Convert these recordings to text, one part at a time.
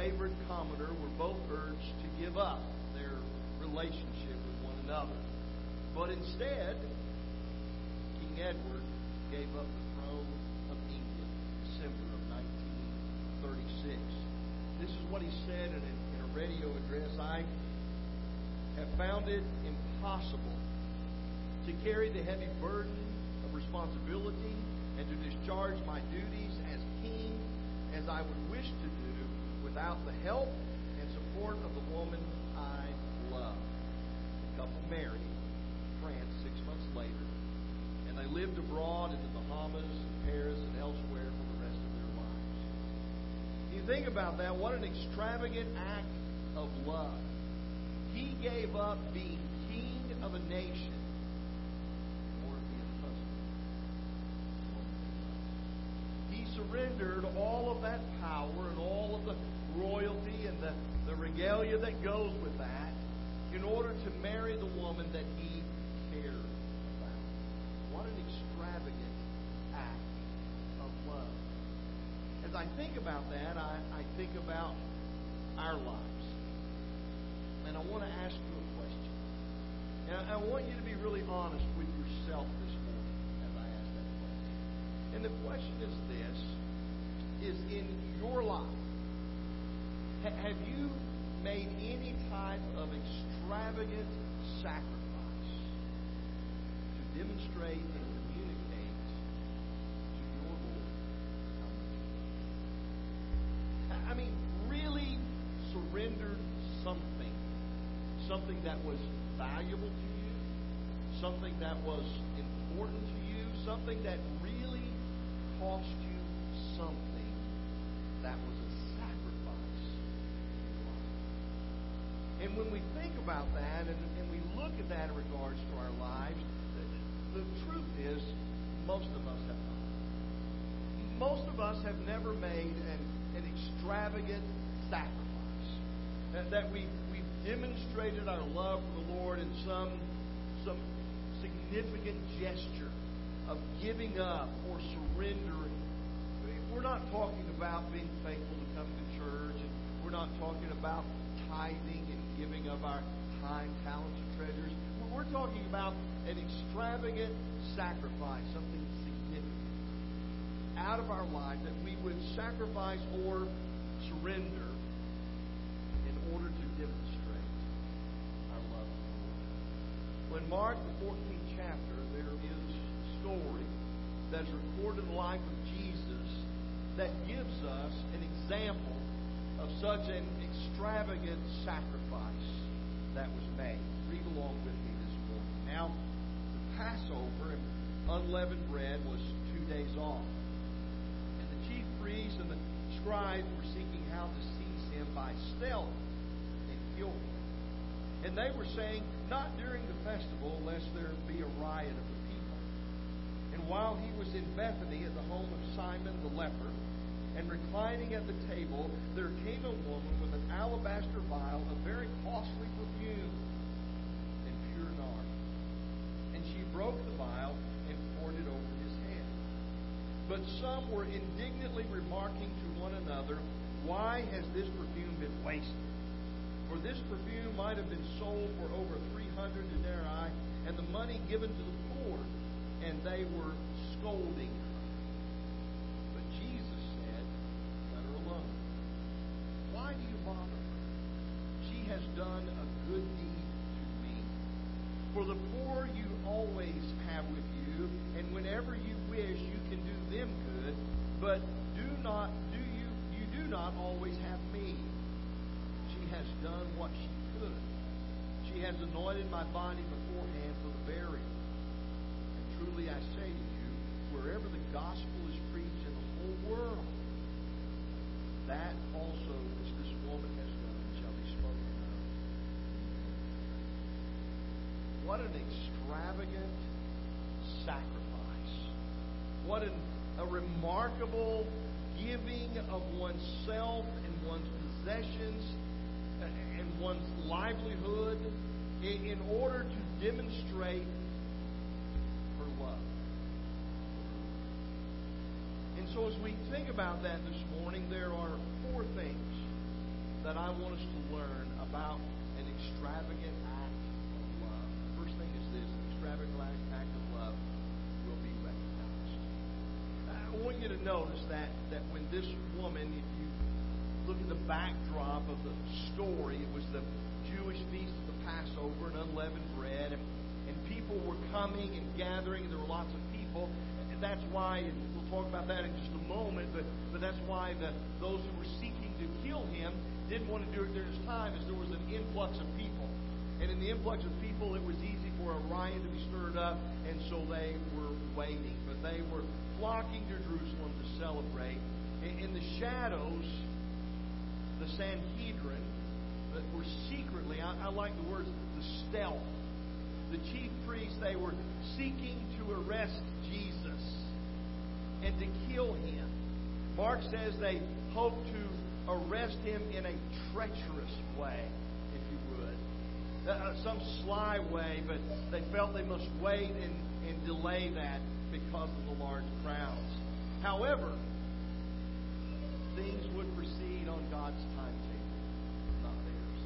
favorite commoner were both urged to give up their relationship with one another. But instead, King Edward gave up the throne of England December of 1936. This is what he said in a, in a radio address. I have found it impossible to carry the heavy burden of responsibility and to discharge my duties as king as I would wish to do without the help and support of the woman I love. The couple married in France six months later, and they lived abroad in the Bahamas, Paris, and elsewhere for the rest of their lives. You think about that, what an extravagant act of love. He gave up being king of a nation surrendered all of that power and all of the royalty and the, the regalia that goes with that in order to marry the woman that he cared about. What an extravagant act of love. As I think about that, I, I think about our lives. And I want to ask you a question. And I want you to be really honest with yourself this morning as I ask that question. And the question is this is in your life, have you made any type of extravagant sacrifice to demonstrate and communicate to your Lord I mean, really surrendered something, something that was valuable to you, something that was important to you, something that really cost you something that was a sacrifice in your life. And when we think about that and, and we look at that in regards to our lives, the, the truth is most of us have not. Most of us have never made an, an extravagant sacrifice. That, that we, we've demonstrated our love for the Lord in some, some significant gesture of giving up or surrendering. We're not talking about being faithful to come to church, we're not talking about tithing giving of our time, talents, and treasures. We're talking about an extravagant sacrifice, something significant out of our life that we would sacrifice or surrender in order to demonstrate our love. When Mark, the 14th chapter, there is a story that's recorded in the life of Jesus that gives us an example of such an extravagant sacrifice that was made. Read along with me this morning. Now, the Passover and unleavened bread was two days off. And the chief priests and the scribes were seeking how to seize him by stealth and kill him. And they were saying, Not during the festival, lest there be a riot of the people. And while he was in Bethany at the home of Simon the leper, and reclining at the table, there came a woman with an alabaster vial of very costly perfume and pure nard. And she broke the vial and poured it over his head. But some were indignantly remarking to one another, Why has this perfume been wasted? For this perfume might have been sold for over 300 denarii and the money given to the poor. And they were scolding her. But Jesus said, Let her alone. Why do you bother her? She has done a good deed to me. For the poor you always have with you, and whenever you wish, you can do them good. But do not do you you do not always have me. She has done what she could. She has anointed my body beforehand for the burial. And truly I say to you, wherever the gospel is preached in the whole world, that also which this woman has what an extravagant sacrifice. What an, a remarkable giving of oneself and one's possessions uh, and one's livelihood in order to demonstrate her love. And so, as we think about that this morning, there are four things that I want us to learn about an extravagant act of love. First thing is this an extravagant act of love will be recognized. I want you to notice that, that when this woman, if you look at the backdrop of the story, it was the Jewish feast of the Passover and unleavened bread, and, and people were coming and gathering, and there were lots of people. And that's why, and we'll talk about that in just a moment, but, but that's why the, those who were seeking to kill him didn't want to do it during his time, as there was an influx of people. And in the influx of people, it was easy for a riot to be stirred up, and so they were waiting. But they were flocking to Jerusalem to celebrate. In, the shadows, the Sanhedrin that were secretly, I, I like the words, the stealth. The chief priests, they were seeking to arrest Jesus and to kill him. Mark says they hoped to arrest him in a treacherous way, if you would. Uh, uh, some sly way, but they felt they must wait and, and delay that because of the large crowds. However, things would proceed on God's timetable, not theirs.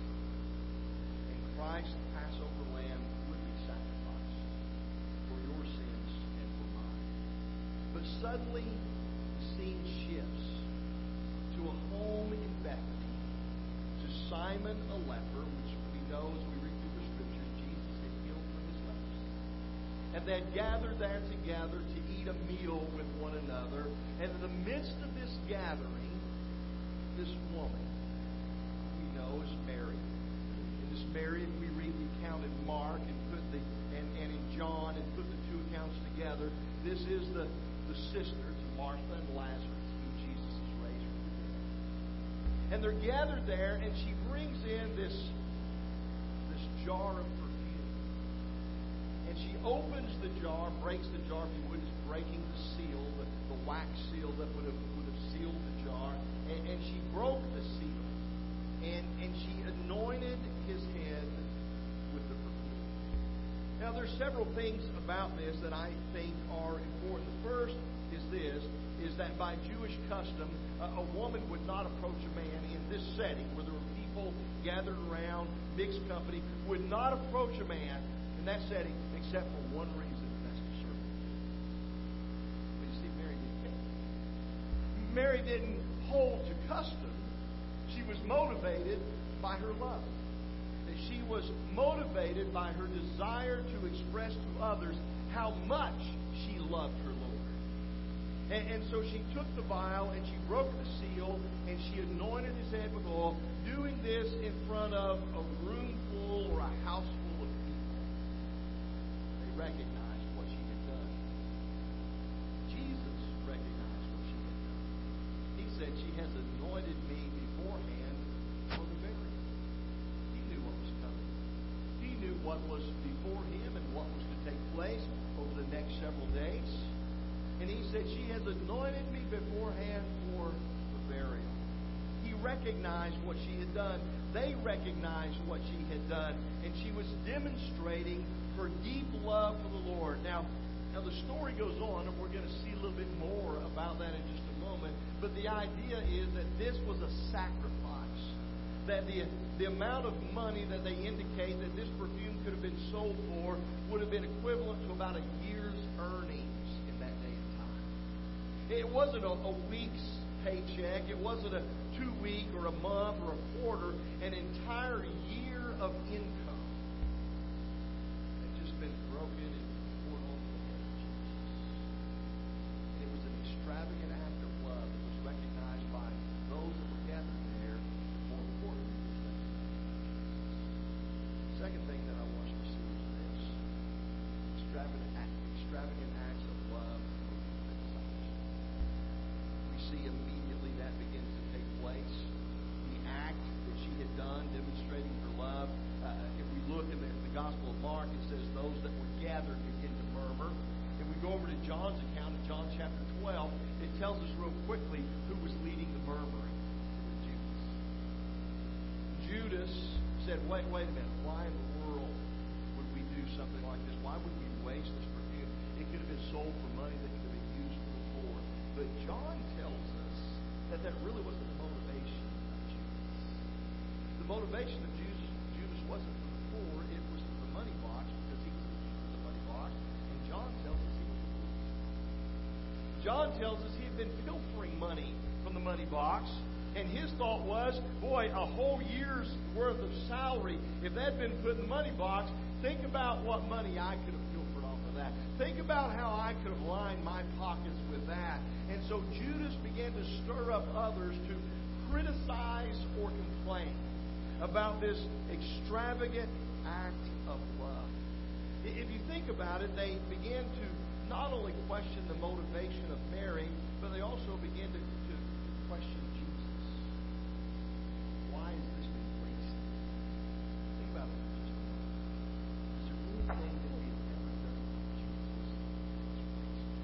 And Christ, the Passover lamb, would be sacrificed for your sins and for mine. But suddenly, the scene shifts to a home in Bethany, to Simon a leper, which we know as we read through the scriptures, Jesus had healed from his leprosy. And they gathered there together to eat a meal with one another. And in the midst of this gathering, this woman, we know is Mary. And this Mary, we read the account in Mark and put the and, and in John and put the two accounts together. This is the, the sister to Martha and Lazarus. who Jesus is raised her. And they're gathered there, and she brings in this, this jar of. And she opens the jar, breaks the jar, if you would, is breaking the seal, the, the wax seal that would have, would have sealed the jar. And, and she broke the seal. And, and she anointed his head with the perfume. Now, there's several things about this that I think are important. The first is this is that by Jewish custom, a woman would not approach a man in this setting where there were people gathered around, mixed company, would not approach a man in that setting except for one reason, and that's to serve. But you see, Mary didn't Mary didn't hold to custom. She was motivated by her love. That she was motivated by her desire to express to others how much she loved her Lord. And, and so she took the vial and she broke the seal and she anointed his head with oil, doing this in front of a room full or a house full recognized what she had done. Jesus recognized what she had done. He said, She has anointed me beforehand for the burial. He knew what was coming. He knew what was before him and what was to take place over the next several days. And he said, She has anointed me beforehand for. He recognized what she had done. They recognized what she had done. And she was demonstrating her deep love for the Lord. Now, now the story goes on, and we're going to see a little bit more about that in just a moment. But the idea is that this was a sacrifice. That the, the amount of money that they indicate that this perfume could have been sold for would have been equivalent to about a year's earnings in that day and time. it wasn't a, a week's paycheck. It wasn't a two week or a month or a quarter. An entire year of income had just been broken and poured on the head of Jesus. It was an extravagant act of love that was recognized by those that were gathered there. More important, Second thing that I want you to see is this extravagant, extravagant acts of love see immediately that begins to take place. The act that she had done, demonstrating her love. Uh, if we look in the, the Gospel of Mark, it says, wait, wait a minute. Why in the world would we do something like this? Why would we waste this perfume? It could have been sold for money that could have been used for the poor. But John tells us that that really wasn't the motivation of Judas. The motivation of Judas, Judas wasn't for the poor, it was for the money box because he was the money box. And John tells us he was. John tells us he had been pilfering money from the money box. And his thought was, boy, a whole year's worth of salary, if that had been put in the money box, think about what money I could have pilfered off of that. Think about how I could have lined my pockets with that. And so Judas began to stir up others to criticize or complain about this extravagant act of love. If you think about it, they began to not only question the motivation of Mary, but they also began to, to question why is this being wasted? Think about it for just a moment. Is there anything that we have ever done for Jesus that's wasted?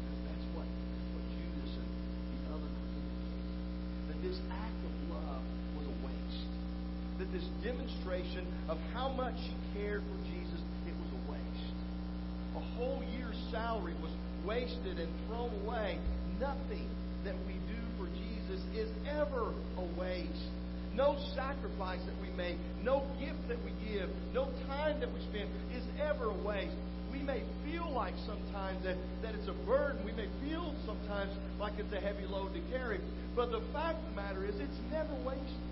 Because that's what, that's what Judas and the others were indicating. That this act of love was a waste. That this of how much she cared for Jesus, it was a waste. A whole year's salary was wasted and thrown away. Nothing that we do for Jesus is ever a waste. No sacrifice that we make, no gift that we give, no time that we spend is ever a waste. We may feel like sometimes that, that it's a burden. We may feel sometimes like it's a heavy load to carry. But the fact of the matter is, it's never wasted.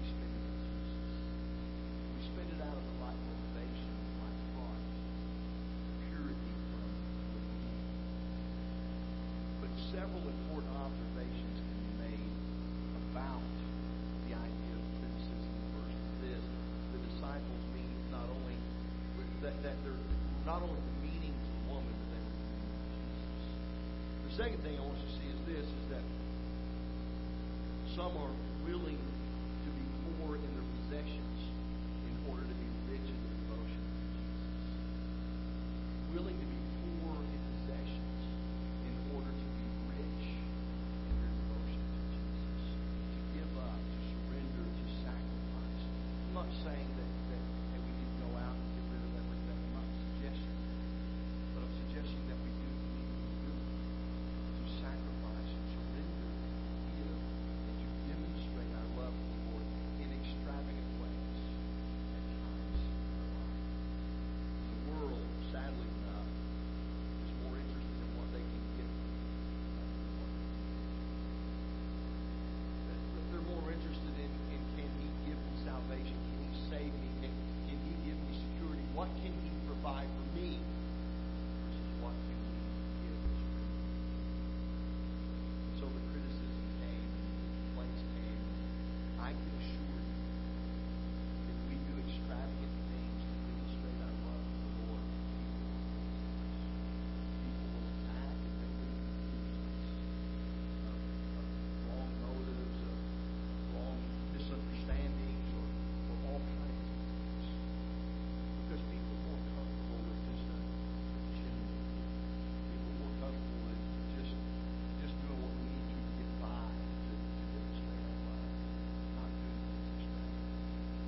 We spend it on Jesus. We spend it out of the right motivation, the right heart, purity from within. But several important observations can be made about the idea of criticism. First is this: the disciples mean not only that, that they're not only demeaning to the woman, but they were demeaning to Jesus. The second thing I want you to see is this: is that some are willing to be poor in their possessions in order to be rich in their devotion to Jesus. Willing to be poor in possessions in order to be rich in their devotion to Jesus. To give up, to surrender, to sacrifice. I'm not saying that, that hey, we need to go out and get rid of everything. I'm not suggesting that. But I'm suggesting that we do need to be willing to sacrifice and surrender and give and to demonstrate our love for the Lord in extravagant ways at times in our life. The world, sadly enough, is more interested in what they can get from you than what they can give. They're more interested in, in can he give me salvation? Can he save me? Can, can he give me security? What can he provide for me? Versus what can we give and surrender? And so the criticism came, the complaints came. I can assure you, if we do extravagant things to demonstrate our love for the Lord, people will attack and they will accuse us of, of wrong motives, of wrong misunderstandings, or, or all kinds of things. Because people are more comfortable with just a genuine gift. People are more comfortable with just just doing what we need to to get by to, to demonstrate our love. Not doing things extravagant.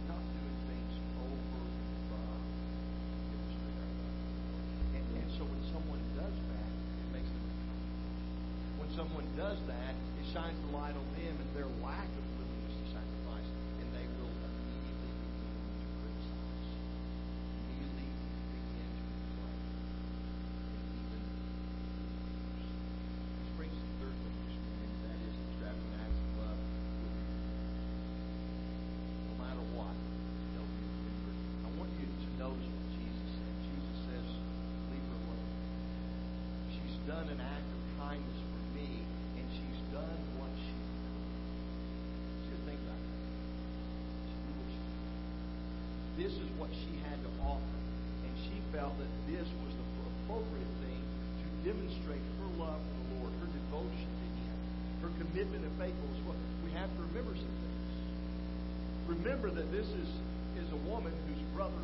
Not doing things over and above to demonstrate our love for the Lord. And, and so when someone does that, it makes them uncomfortable. When someone does that, it shines the light on them and their lack of willingness to sacrifice, and they will immediately begin to criticize, immediately begin to complain, and even which brings the third thing this morning, that is extravagant acts of love. No matter what, they'll be remembered. I want you to notice what Jesus said. Jesus says, leave her alone. She's done an act of kindness for me, and she's done what she could. Just think about that. She knew what she could. This is what she had to offer, and she felt that this was the appropriate thing to demonstrate her love for the Lord, her devotion to Him, her and faithfulness. Well, we have to remember some things. Remember that this is, is a woman whose brother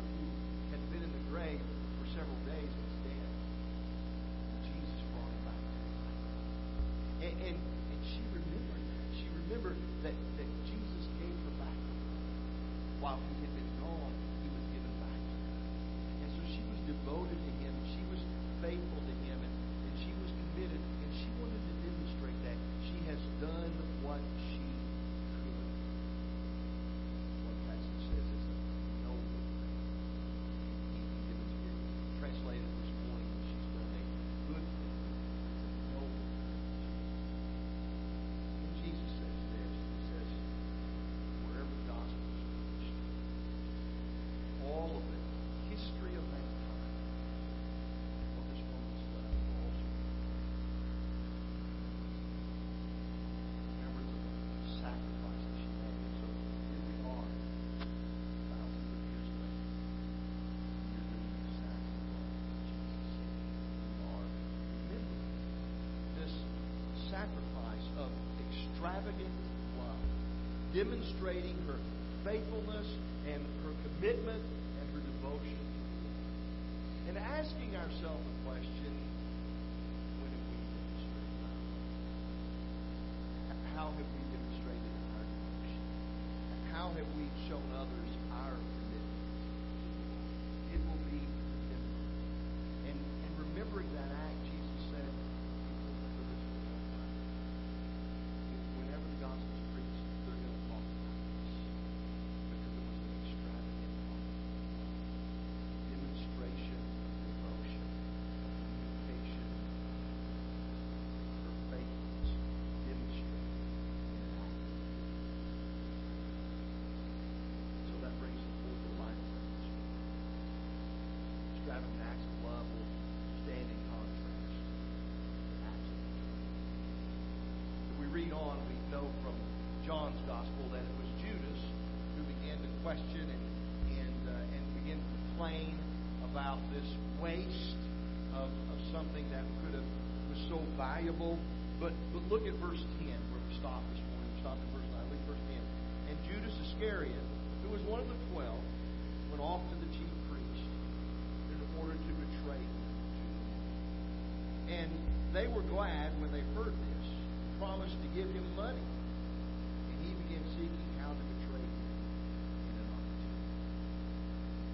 extravagant love, demonstrating her faithfulness and her commitment and her devotion. And asking ourselves a question, when have we demonstrated our love? How have we demonstrated our devotion? How have we shown others our commitment? It will be. And, and remembering that something that could have was so valuable. But but look at verse ten where we stop this morning. We stop at verse nine. Look at verse ten. And Judas Iscariot, who was one of the twelve, went off to the chief priest in order to betray him. And they were glad when they heard this, promised to give him money. And he began seeking how to betray him in an opportunity.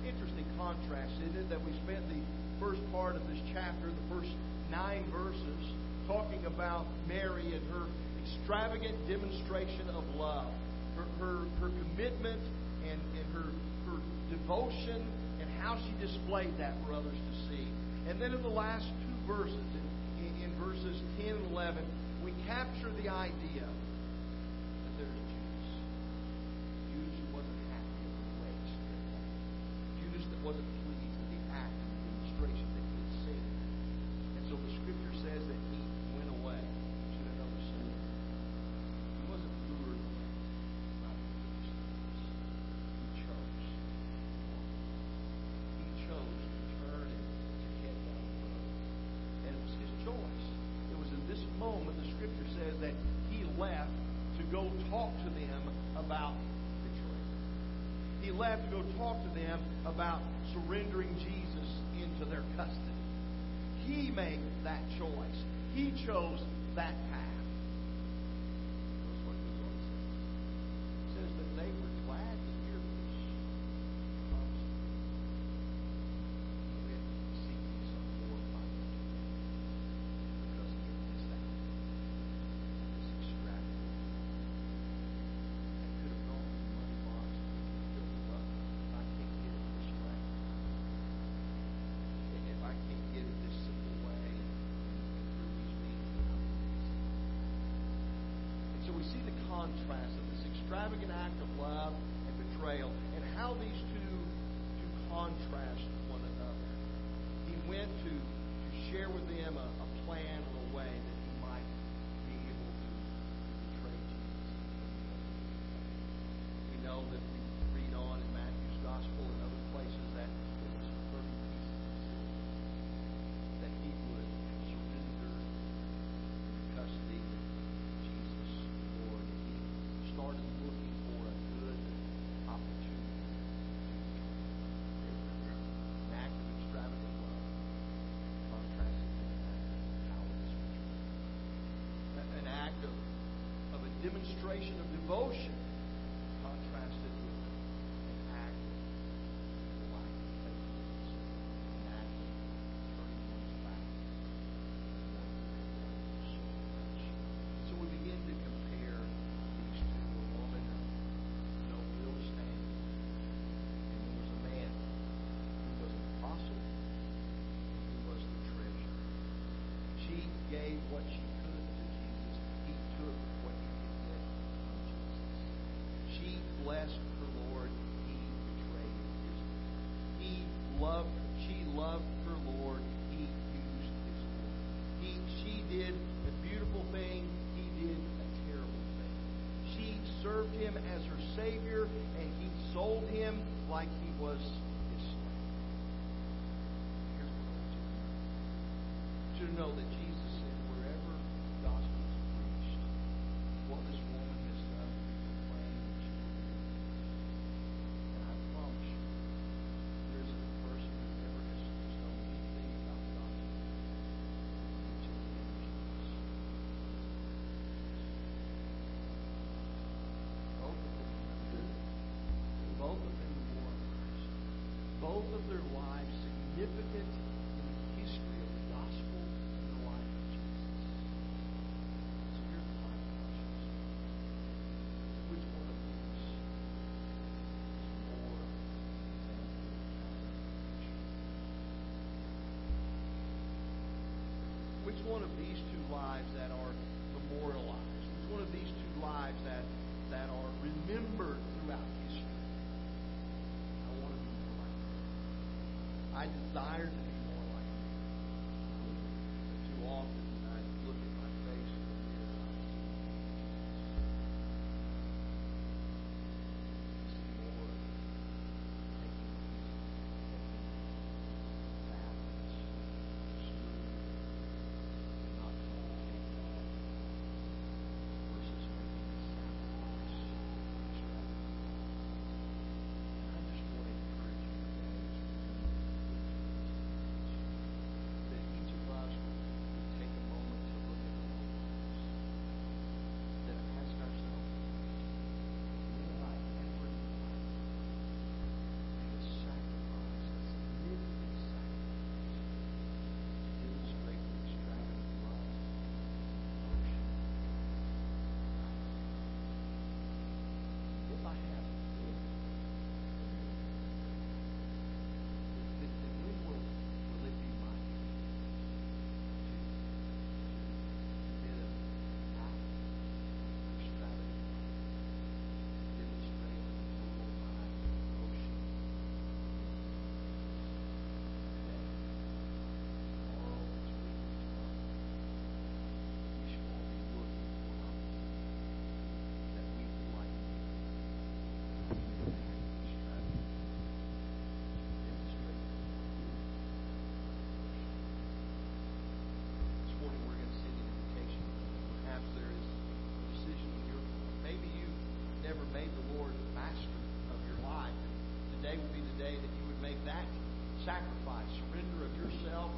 Interesting contrast, isn't it, that we spent the first part of this chapter, the first nine verses, talking about Mary and her extravagant demonstration of love, her, her, her commitment and, and her, her devotion, and how she displayed that for others to see. And then in the last two verses, in, in, verses 10 and 11, we capture the idea that there's Judas. Judas wasn't happy with the way Judas that wasn't chose that path. extravagant act of love and betrayal, and how these demonstration of devotion. Savior, and he sold him like he was his slave. To know that Jesus also through desires sacrifice, surrender of yourself